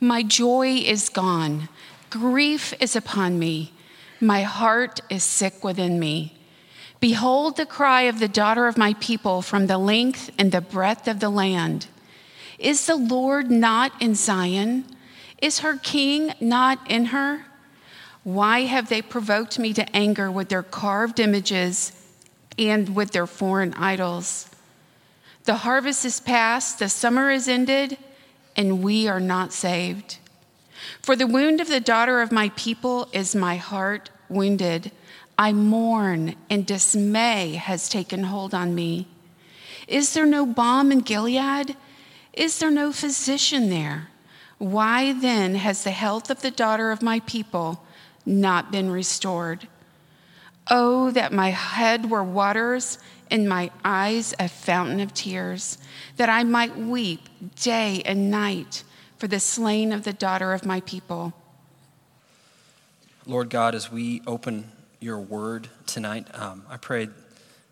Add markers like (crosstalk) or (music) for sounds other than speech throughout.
My joy is gone, grief is upon me, my heart is sick within me. Behold the cry of the daughter of my people from the length and the breadth of the land. Is the Lord not in Zion? Is her king not in her? Why have they provoked me to anger with their carved images and with their foreign idols? The harvest is past, the summer is ended, and we are not saved. For the wound of the daughter of my people is my heart wounded. I mourn, and dismay has taken hold on me. Is there no balm in Gilead? Is there no physician there? Why then has the health of the daughter of my people not been restored? Oh, that my head were waters and my eyes a fountain of tears, that I might weep day and night for the slain of the daughter of my people. Lord God, as we open your word tonight, um, I pray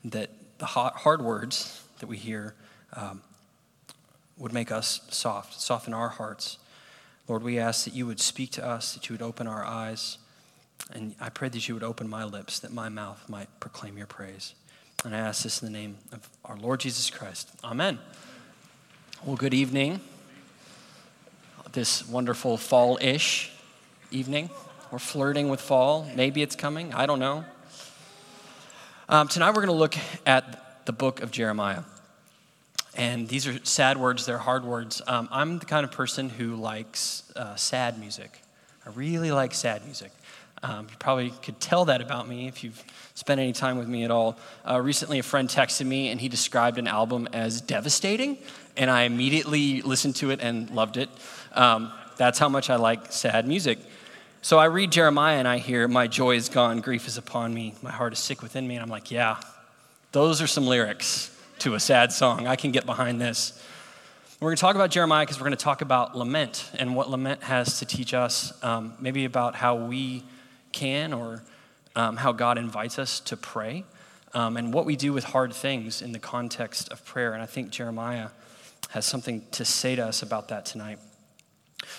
that the hard words that we hear um, would make us soft, soften our hearts. Lord, we ask that you would speak to us, that you would open our eyes, and I pray that you would open my lips, that my mouth might proclaim your praise. And I ask this in the name of our Lord Jesus Christ. Amen. Well, good evening. This wonderful fall ish evening. We're flirting with fall. Maybe it's coming. I don't know. Um, tonight we're going to look at the book of Jeremiah. And these are sad words, they're hard words. Um, I'm the kind of person who likes uh, sad music. I really like sad music. Um, you probably could tell that about me if you've spent any time with me at all. Uh, recently, a friend texted me and he described an album as devastating, and I immediately listened to it and loved it. Um, that's how much I like sad music. So I read Jeremiah and I hear, My joy is gone, grief is upon me, my heart is sick within me. And I'm like, Yeah, those are some lyrics to a sad song. I can get behind this. We're going to talk about Jeremiah because we're going to talk about lament and what lament has to teach us, um, maybe about how we can or um, how God invites us to pray, um, and what we do with hard things in the context of prayer. And I think Jeremiah has something to say to us about that tonight.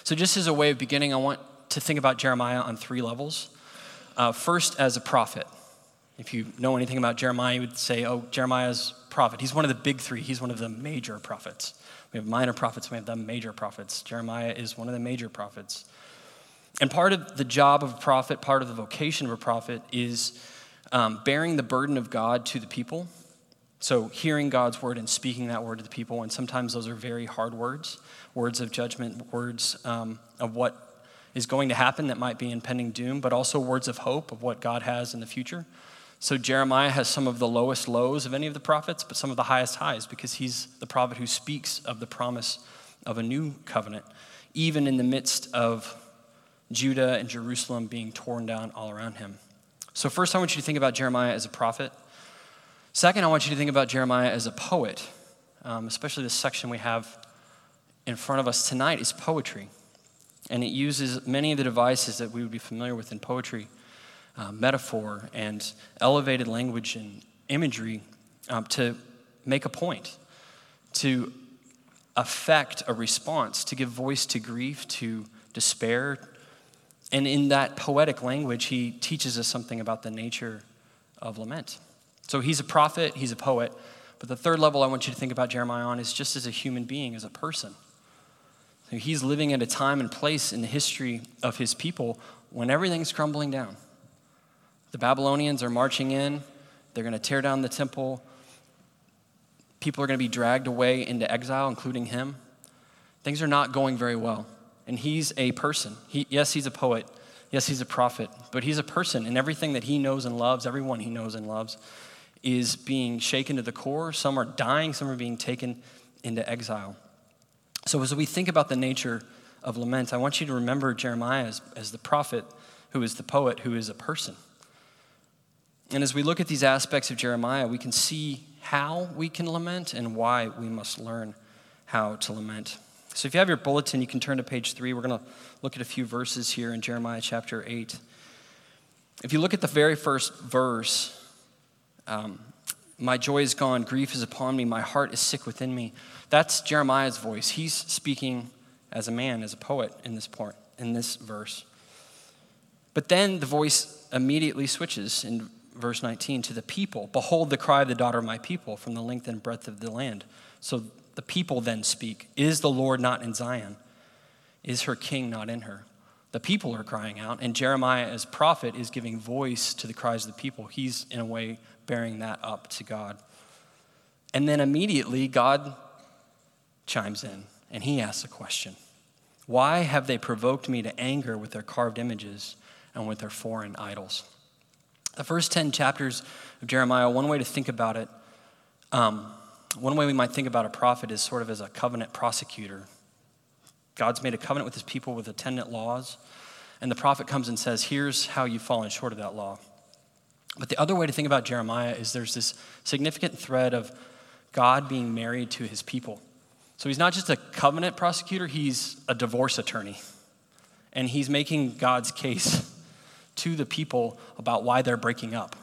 So, just as a way of beginning, I want to think about Jeremiah on three levels. Uh, first, as a prophet. If you know anything about Jeremiah, you would say, oh, Jeremiah's prophet. He's one of the big three, he's one of the major prophets. We have minor prophets, we have the major prophets. Jeremiah is one of the major prophets. And part of the job of a prophet, part of the vocation of a prophet, is um, bearing the burden of God to the people. So, hearing God's word and speaking that word to the people, and sometimes those are very hard words words of judgment, words um, of what is going to happen that might be impending doom, but also words of hope of what God has in the future. So Jeremiah has some of the lowest lows of any of the prophets, but some of the highest highs because he's the prophet who speaks of the promise of a new covenant, even in the midst of Judah and Jerusalem being torn down all around him. So, first, I want you to think about Jeremiah as a prophet. Second, I want you to think about Jeremiah as a poet, um, especially this section we have in front of us tonight is poetry. And it uses many of the devices that we would be familiar with in poetry uh, metaphor and elevated language and imagery um, to make a point, to affect a response, to give voice to grief, to despair. And in that poetic language, he teaches us something about the nature of lament. So he's a prophet, he's a poet. But the third level I want you to think about Jeremiah on is just as a human being, as a person. He's living at a time and place in the history of his people when everything's crumbling down. The Babylonians are marching in, they're going to tear down the temple. People are going to be dragged away into exile, including him. Things are not going very well. And he's a person. He, yes, he's a poet. Yes, he's a prophet. But he's a person, and everything that he knows and loves, everyone he knows and loves, is being shaken to the core. Some are dying, some are being taken into exile. So, as we think about the nature of lament, I want you to remember Jeremiah as, as the prophet who is the poet who is a person. And as we look at these aspects of Jeremiah, we can see how we can lament and why we must learn how to lament. So, if you have your bulletin, you can turn to page three. We're going to look at a few verses here in Jeremiah chapter 8. If you look at the very first verse, um, my joy is gone, grief is upon me, my heart is sick within me. That's Jeremiah's voice. He's speaking as a man, as a poet in this part, in this verse. But then the voice immediately switches in verse 19 to the people Behold the cry of the daughter of my people from the length and breadth of the land. So the people then speak Is the Lord not in Zion? Is her king not in her? The people are crying out, and Jeremiah, as prophet, is giving voice to the cries of the people. He's, in a way, bearing that up to God. And then immediately, God chimes in and he asks a question Why have they provoked me to anger with their carved images and with their foreign idols? The first 10 chapters of Jeremiah, one way to think about it, um, one way we might think about a prophet is sort of as a covenant prosecutor. God's made a covenant with his people with attendant laws, and the prophet comes and says, Here's how you've fallen short of that law. But the other way to think about Jeremiah is there's this significant thread of God being married to his people. So he's not just a covenant prosecutor, he's a divorce attorney. And he's making God's case (laughs) to the people about why they're breaking up.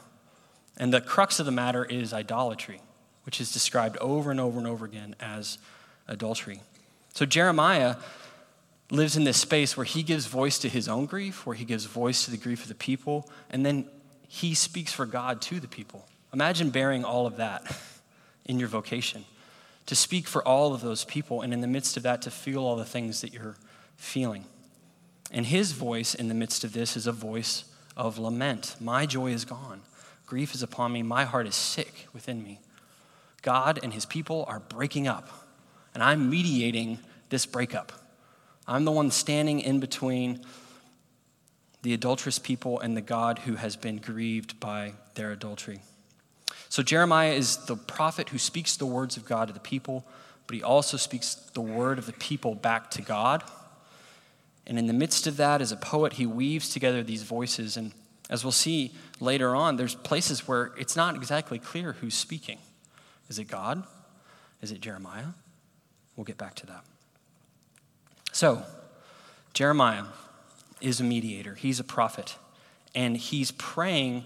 And the crux of the matter is idolatry, which is described over and over and over again as adultery. So Jeremiah lives in this space where he gives voice to his own grief, where he gives voice to the grief of the people, and then he speaks for God to the people. Imagine bearing all of that in your vocation, to speak for all of those people, and in the midst of that, to feel all the things that you're feeling. And his voice in the midst of this is a voice of lament. My joy is gone. Grief is upon me. My heart is sick within me. God and his people are breaking up, and I'm mediating this breakup. I'm the one standing in between the adulterous people and the God who has been grieved by their adultery. So Jeremiah is the prophet who speaks the words of God to the people, but he also speaks the word of the people back to God. And in the midst of that, as a poet, he weaves together these voices. And as we'll see later on, there's places where it's not exactly clear who's speaking. Is it God? Is it Jeremiah? We'll get back to that. So, Jeremiah is a mediator, he's a prophet, and he's praying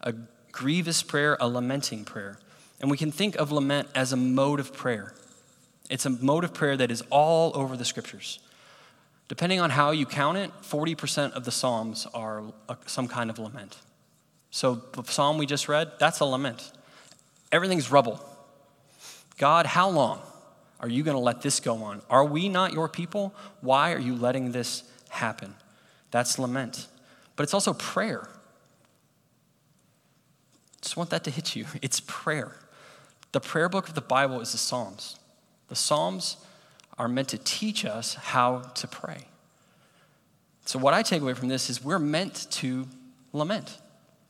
a grievous prayer, a lamenting prayer. And we can think of lament as a mode of prayer. It's a mode of prayer that is all over the scriptures. Depending on how you count it, 40% of the Psalms are some kind of lament. So the psalm we just read, that's a lament. Everything's rubble. God, how long are you going to let this go on? Are we not your people? Why are you letting this happen? That's lament. But it's also prayer. Just want that to hit you. (laughs) It's prayer. The prayer book of the Bible is the Psalms. The Psalms are meant to teach us how to pray. So, what I take away from this is we're meant to lament.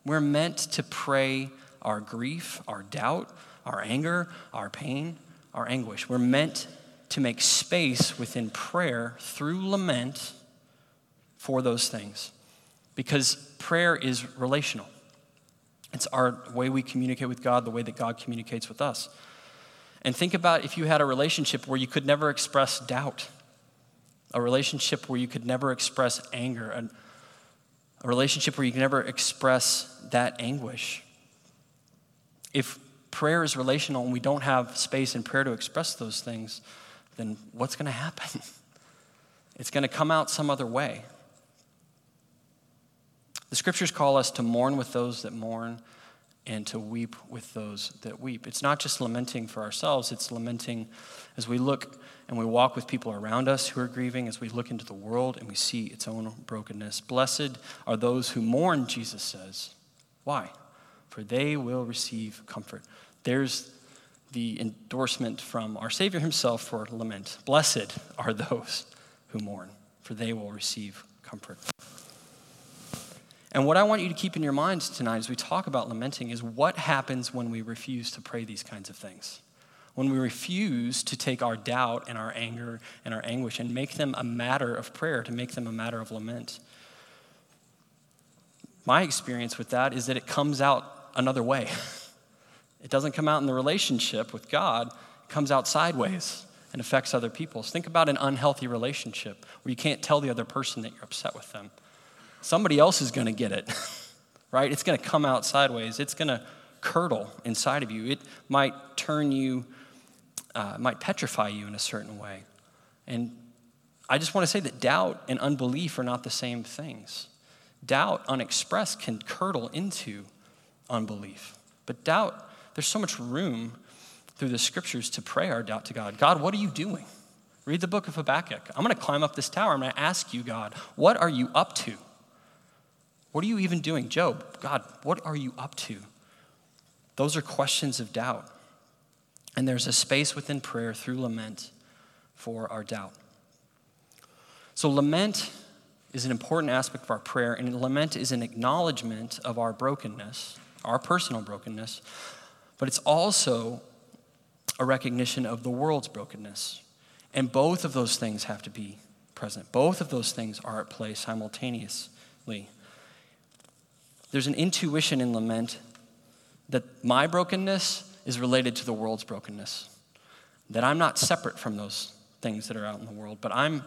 We're meant to pray our grief, our doubt, our anger, our pain, our anguish. We're meant to make space within prayer through lament for those things because prayer is relational. It's our way we communicate with God, the way that God communicates with us. And think about if you had a relationship where you could never express doubt, a relationship where you could never express anger, a, relationship where you could never express that anguish. If prayer is relational and we don't have space in prayer to express those things, then what's going to happen? (laughs) It's going to come out some other way. The scriptures call us to mourn with those that mourn and to weep with those that weep. It's not just lamenting for ourselves, it's lamenting as we look and we walk with people around us who are grieving, as we look into the world and we see its own brokenness. Blessed are those who mourn, Jesus says. Why? For they will receive comfort. There's the endorsement from our Savior himself for lament. Blessed are those who mourn, for they will receive comfort. And what I want you to keep in your minds tonight as we talk about lamenting is what happens when we refuse to pray these kinds of things. When we refuse to take our doubt and our anger and our anguish and make them a matter of prayer, to make them a matter of lament. My experience with that is that it comes out another way. (laughs) It doesn't come out in the relationship with God, it comes out sideways and affects other people. So think about an unhealthy relationship where you can't tell the other person that you're upset with them somebody else is going to get it, (laughs) right? It's going to come out sideways. It's going to curdle inside of you. It might turn you, uh, might petrify you in a certain way. And I just want to say that doubt and unbelief are not the same things. Doubt unexpressed can curdle into unbelief. But doubt, there's so much room through the scriptures to pray our doubt to God. God, what are you doing? Read the book of Habakkuk. I'm going to climb up this tower. I'm going to ask you, God, what are you up to? What are you even doing? Job, God, what are you up to? Those are questions of doubt. And there's a space within prayer through lament for our doubt. So, lament is an important aspect of our prayer, and lament is an acknowledgement of our brokenness, our personal brokenness, but it's also a recognition of the world's brokenness. And both of those things have to be present. Both of those things are at play simultaneously. There's an intuition in lament that my brokenness is related to the world's brokenness, that I'm not separate from those things that are out in the world, but I'm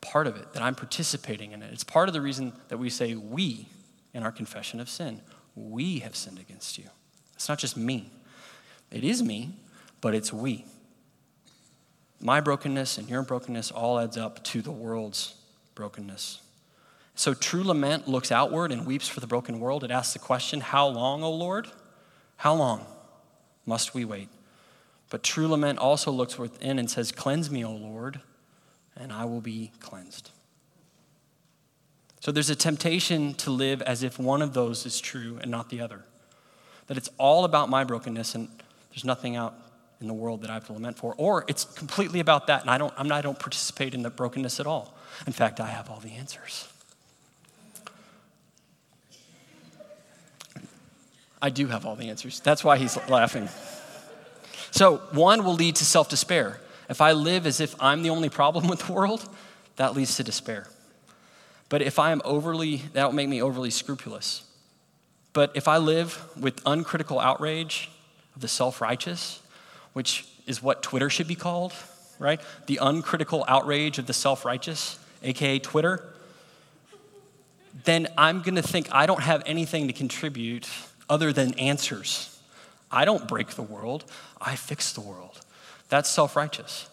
part of it, that I'm participating in it. It's part of the reason that we say we in our confession of sin. We have sinned against you. It's not just me. It is me, but it's we. My brokenness and your brokenness all adds up to the world's brokenness. So true lament looks outward and weeps for the broken world. It asks the question, How long, O Lord? How long must we wait? But true lament also looks within and says, Cleanse me, O Lord, and I will be cleansed. So there's a temptation to live as if one of those is true and not the other. That it's all about my brokenness and there's nothing out in the world that I have to lament for. Or it's completely about that and I don't, I'm not, I don't participate in the brokenness at all. In fact, I have all the answers. I do have all the answers. That's why he's laughing. So, one will lead to self despair. If I live as if I'm the only problem (laughs) with the world, that leads to despair. But if I am overly, that will make me overly scrupulous. But if I live with uncritical outrage of the self righteous, which is what Twitter should be called, right? The uncritical outrage of the self righteous, AKA Twitter, then I'm gonna think I don't have anything to contribute other than answers. I don't break the world, I fix the world. That's self righteous.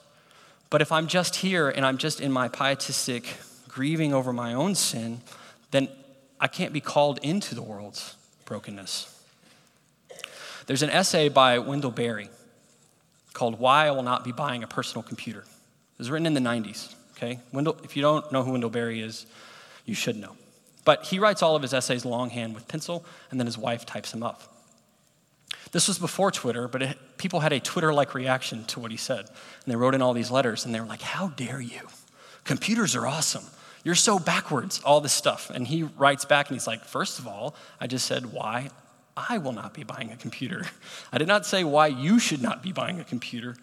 But if I'm just here and I'm just in my pietistic grieving over my own sin, then I can't be called into the world's brokenness. There's an essay by Wendell Berry called Why I Will Not Be Buying a Personal Computer. It was written in the 90s, okay? Wendell, if you don't know who Wendell Berry is, you should know. But he writes all of his essays longhand with pencil, and then his wife types them up. This was before Twitter, but it, people had a Twitter like reaction to what he said. And they wrote in all these letters, and they were like, How dare you? Computers are awesome. You're so backwards, all this stuff. And he writes back and he's like, First of all, I just said why I will not be buying a computer. (laughs) I did not say why you should not be buying a computer.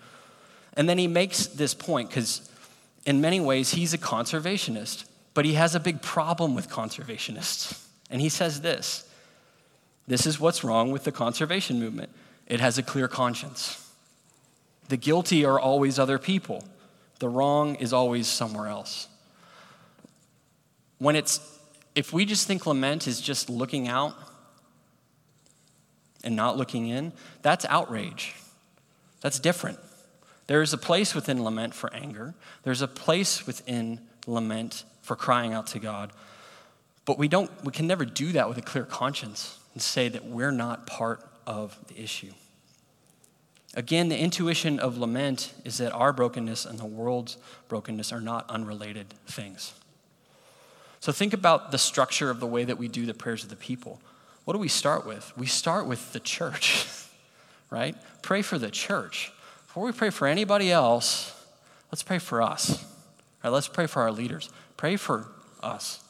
And then he makes this point because, in many ways, he's a conservationist. But he has a big problem with conservationists. And he says this this is what's wrong with the conservation movement it has a clear conscience. The guilty are always other people, the wrong is always somewhere else. When it's, if we just think lament is just looking out and not looking in, that's outrage. That's different. There is a place within lament for anger. There's a place within lament for crying out to God. But we don't we can never do that with a clear conscience and say that we're not part of the issue. Again, the intuition of lament is that our brokenness and the world's brokenness are not unrelated things. So think about the structure of the way that we do the prayers of the people. What do we start with? We start with the church, (laughs) right? Pray for the church. Before we pray for anybody else, let's pray for us. All right, let's pray for our leaders. Pray for us.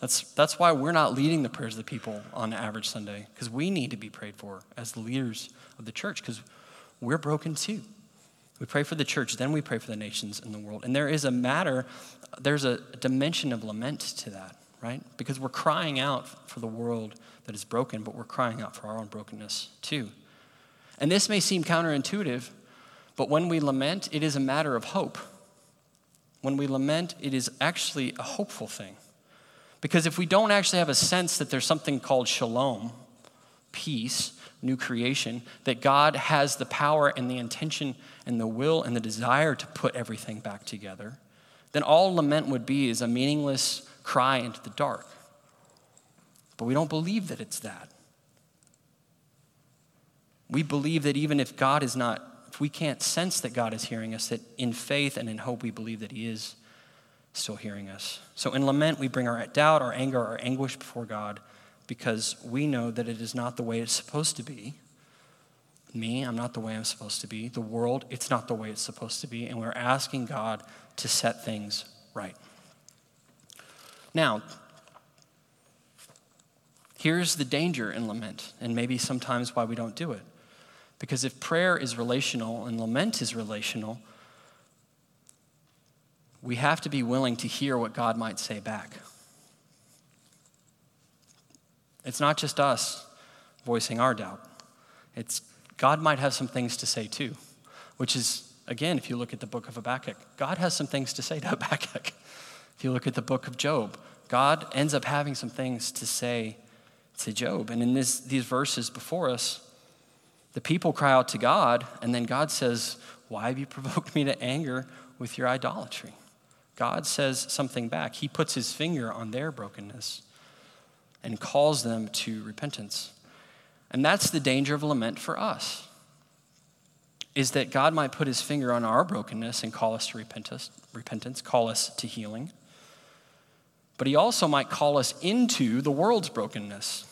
That's, that's why we're not leading the prayers of the people on average Sunday, because we need to be prayed for as leaders of the church, because we're broken too. We pray for the church, then we pray for the nations and the world. And there is a matter, there's a dimension of lament to that, right? Because we're crying out for the world that is broken, but we're crying out for our own brokenness too. And this may seem counterintuitive, but when we lament, it is a matter of hope when we lament, it is actually a hopeful thing. Because if we don't actually have a sense that there's something called shalom, peace, new creation, that God has the power and the intention and the will and the desire to put everything back together, then all lament would be is a meaningless cry into the dark. But we don't believe that it's that. We believe that even if God is not, if we can't sense that God is hearing us, that in faith and in hope we believe that He is still hearing us. So in lament, we bring our doubt, our anger, our anguish before God because we know that it is not the way it's supposed to be. Me, I'm not the way I'm supposed to be. The world, it's not the way it's supposed to be. And we're asking God to set things right. Now, here's the danger in lament, and maybe sometimes why we don't do it. Because if prayer is relational and lament is relational, we have to be willing to hear what God might say back. It's not just us voicing our doubt. It's God might have some things to say too, which is, again, if you look at the book of Habakkuk, God has some things to say to (laughs) Habakkuk. If you look at the book of Job, God ends up having some things to say to Job. And in this, these verses before us, the people cry out to God, and then God says, Why have you (laughs) provoked me to anger with your idolatry? God says something back. He puts his finger on their brokenness and calls them to repentance. And that's the danger of lament for us. Is that God might put his finger on our brokenness and call us to repentance, repentance, call us to healing. But he also might call us into the world's brokenness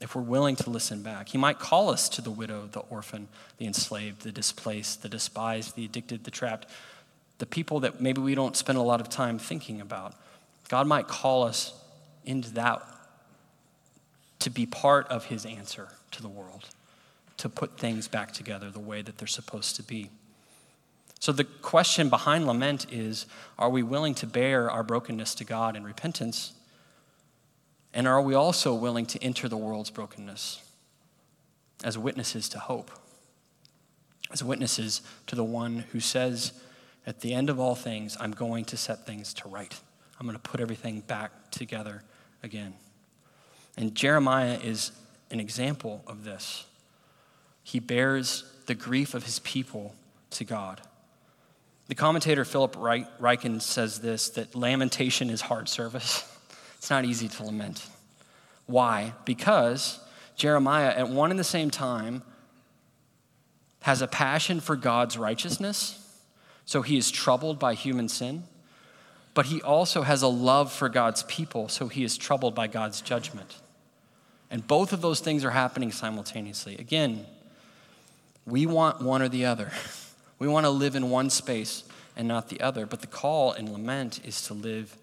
if we're willing to listen back. He might call us to the widow, the orphan, the enslaved, the displaced, the despised, the addicted, the trapped, the people that maybe we don't spend a lot of time thinking about. God might call us into that to be part of his answer to the world, to put things back together the way that they're supposed to be. So, the question behind lament is are we willing to bear our brokenness to God in repentance? And are we also willing to enter the world's brokenness as witnesses to hope? As witnesses to the one who says, at the end of all things, I'm going to set things to right. I'm going to put everything back together again. And Jeremiah is an example of this. He bears the grief of his people to God. The commentator Philip Ryken says this that lamentation is hard service. (laughs) It's not easy to lament. Why? Because Jeremiah, at one and the same time, has a passion for God's righteousness, so he is troubled by human sin but he also has a love for God's people, so he is troubled by God's judgment. And both of those things are happening simultaneously. Again, we want one or the other. (laughs) We want to live in one space and not the other. But the call in lament is to live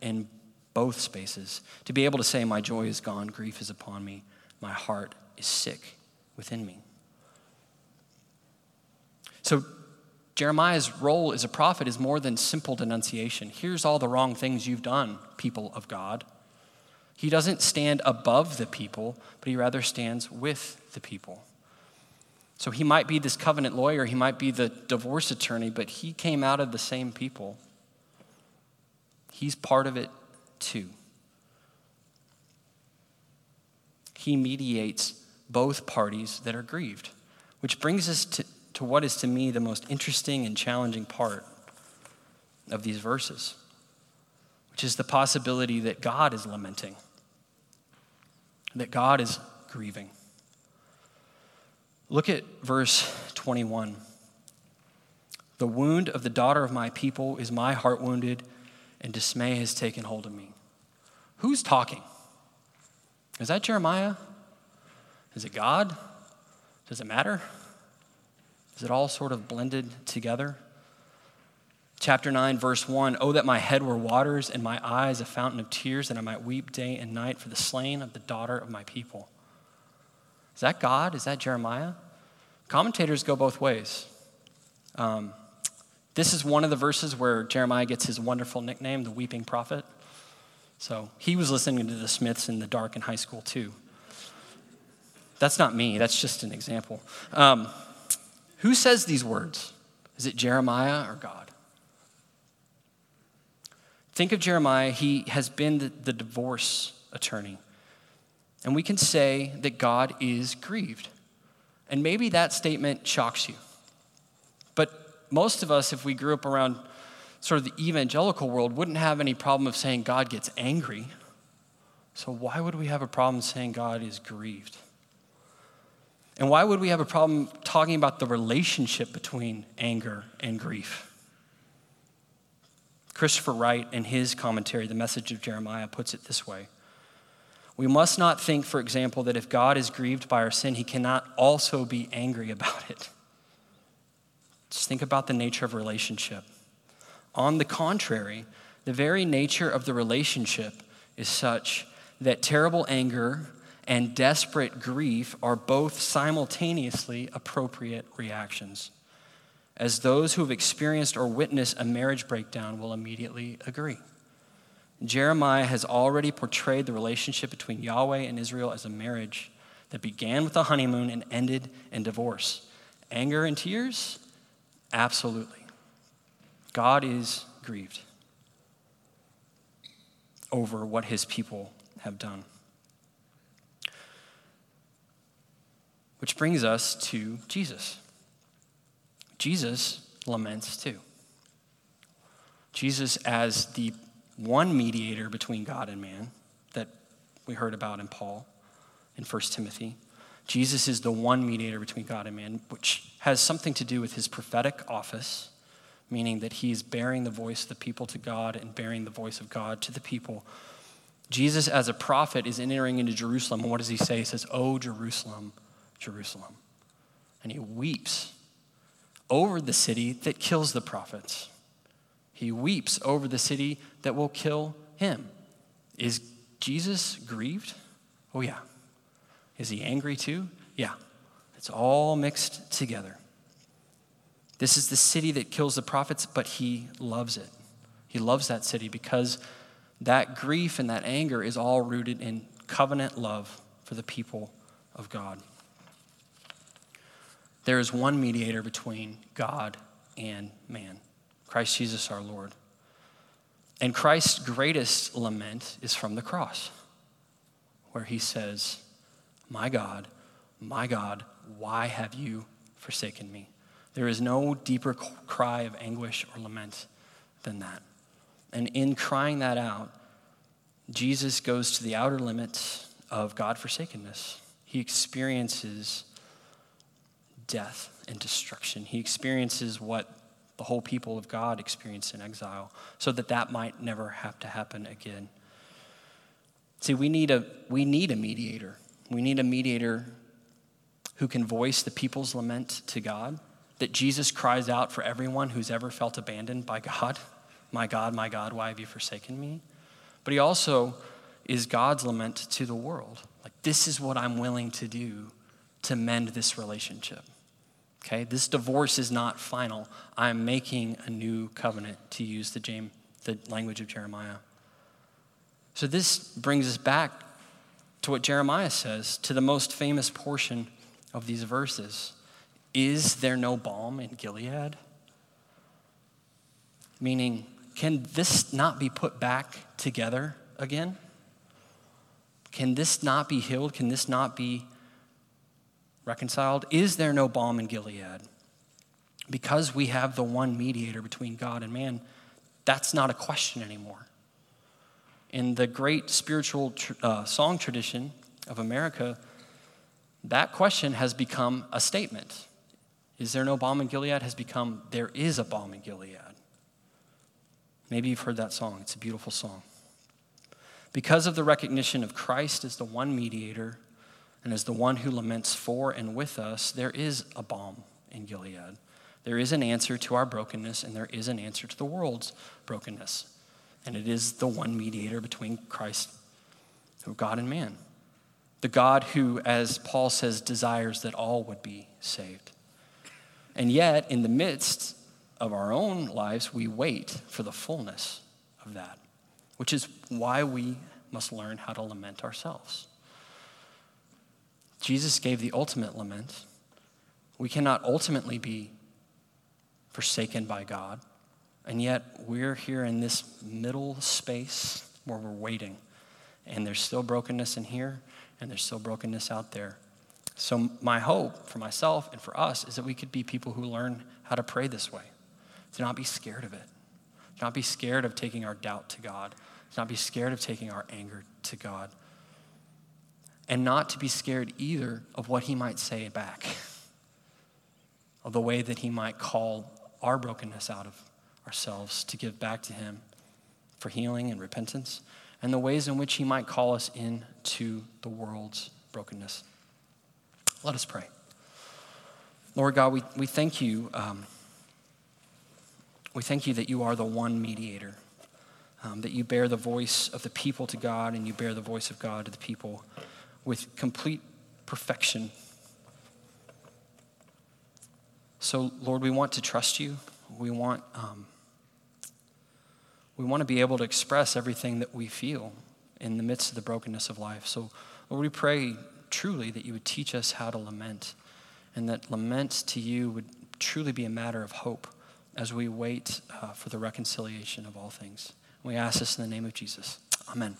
in both spaces, to be able to say, My joy is gone, grief is upon me, my heart is sick within me. So, Jeremiah's role as a prophet is more than simple denunciation. Here's all the wrong things you've done, people of God. He doesn't stand above the people, but he rather stands with the people. So he might be this covenant lawyer, he might be the divorce attorney, but he came out of the same people. He's part of it too. He mediates both parties that are grieved, which brings us to to what is to me the most interesting and challenging part of these verses, which is the possibility that God is lamenting, that God is grieving. Look at verse 21. The wound of the daughter of my people is my heart wounded, and dismay has taken hold of me. Who's talking? Is that Jeremiah? Is it God? Does it matter? Is it all sort of blended together? Chapter 9, verse 1 Oh, that my head were waters and my eyes a fountain of tears, that I might weep day and night for the slain of the daughter of my people. Is that God? Is that Jeremiah? Commentators go both ways. Um, this is one of the verses where Jeremiah gets his wonderful nickname, the weeping prophet. So he was listening to the Smiths in the dark in high school, too. That's not me, that's just an example. Um, who says these words? Is it Jeremiah or God? Think of Jeremiah. He has been the, the divorce attorney. And we can say that God is grieved. And maybe that statement shocks you. But most of us, if we grew up around sort of the evangelical world wouldn't have any problem of saying God gets angry. So, why would we have a problem saying God is grieved? And why would we have a problem talking about the relationship between anger and grief? Christopher Wright, in his commentary, The Message of Jeremiah, puts it this way We must not think, for example, that if God is grieved by our sin, he cannot also be angry about it. Just think about the nature of relationship. On the contrary, the very nature of the relationship is such that terrible anger and desperate grief are both simultaneously appropriate reactions, as those who have experienced or witnessed a marriage breakdown will immediately agree. Jeremiah has already portrayed the relationship between Yahweh and Israel as a marriage that began with a honeymoon and ended in divorce. Anger and tears? Absolutely. God is grieved over what his people have done. Which brings us to Jesus. Jesus laments too. Jesus, as the one mediator between God and man that we heard about in Paul in 1 Timothy, Jesus is the one mediator between God and man, which has something to do with his prophetic office, meaning that he is bearing the voice of the people to God and bearing the voice of God to the people. Jesus, as a prophet, is entering into Jerusalem. And what does he say? He says, Oh, Jerusalem, Jerusalem. And he weeps over the city that kills the prophets. He weeps over the city that will kill him. Is Jesus grieved? Oh, yeah. Is he angry too? Yeah. It's all mixed together. This is the city that kills the prophets, but he loves it. He loves that city because that grief and that anger is all rooted in covenant love for the people of God. There is one mediator between God and man Christ Jesus our Lord. And Christ's greatest lament is from the cross, where he says, My God, my God, why have you forsaken me? There is no deeper cry of anguish or lament than that. And in crying that out, Jesus goes to the outer limits of God forsakenness. He experiences death and destruction. He experiences what the whole people of God experienced in exile, so that that might never have to happen again. See, we need a, we need a mediator. We need a mediator who can voice the people's lament to God, that Jesus cries out for everyone who's ever felt abandoned by God. (laughs) My God, my God, why have you forsaken me? But he also is God's lament to the world. Like, this is what I'm willing to do to mend this relationship. Okay, this divorce is not final. I'm making a new covenant, to use the, James, the language of Jeremiah. So, this brings us back to what Jeremiah says, to the most famous portion of these verses. Is there no balm in Gilead? Meaning, can this not be put back together again? Can this not be healed? Can this not be reconciled? Is there no balm in Gilead? Because we have the one mediator between God and man, that's not a question anymore. In the great spiritual uh, song tradition of America, that question has become a statement. Is there no balm in Gilead? has become, there is a balm in Gilead. Maybe you've heard that song. It's a beautiful song. Because of the recognition of Christ as the one mediator and as the one who laments for and with us, there is a balm in Gilead. There is an answer to our brokenness, and there is an answer to the world's brokenness. And it is the one mediator between Christ, who God and man. The God who, as Paul says, desires that all would be saved. And yet, in the midst of our own lives, we wait for the fullness of that, which is why we must learn how to lament ourselves. Jesus gave the ultimate lament. We cannot ultimately be forsaken by God, and yet we're here in this middle space where we're waiting, and there's still brokenness in here, and there's still brokenness out there. So, my hope for myself and for us is that we could be people who learn how to pray this way to not be scared of it, To not be scared of taking our doubt to God. To not be scared of taking our anger to God. And not to be scared either of what He might say back, of the way that He might call our brokenness out of ourselves to give back to Him for healing and repentance, and the ways in which He might call us into the world's brokenness. Let us pray. Lord God, we, we thank you. Um, we thank you that you are the one mediator, um, that you bear the voice of the people to God and you bear the voice of God to the people with complete perfection. So, Lord, we want to trust you. We want, um, we want to be able to express everything that we feel in the midst of the brokenness of life. So, Lord, we pray truly that you would teach us how to lament and that lament to you would truly be a matter of hope as we wait uh, for the reconciliation of all things. We ask this in the name of Jesus. Amen.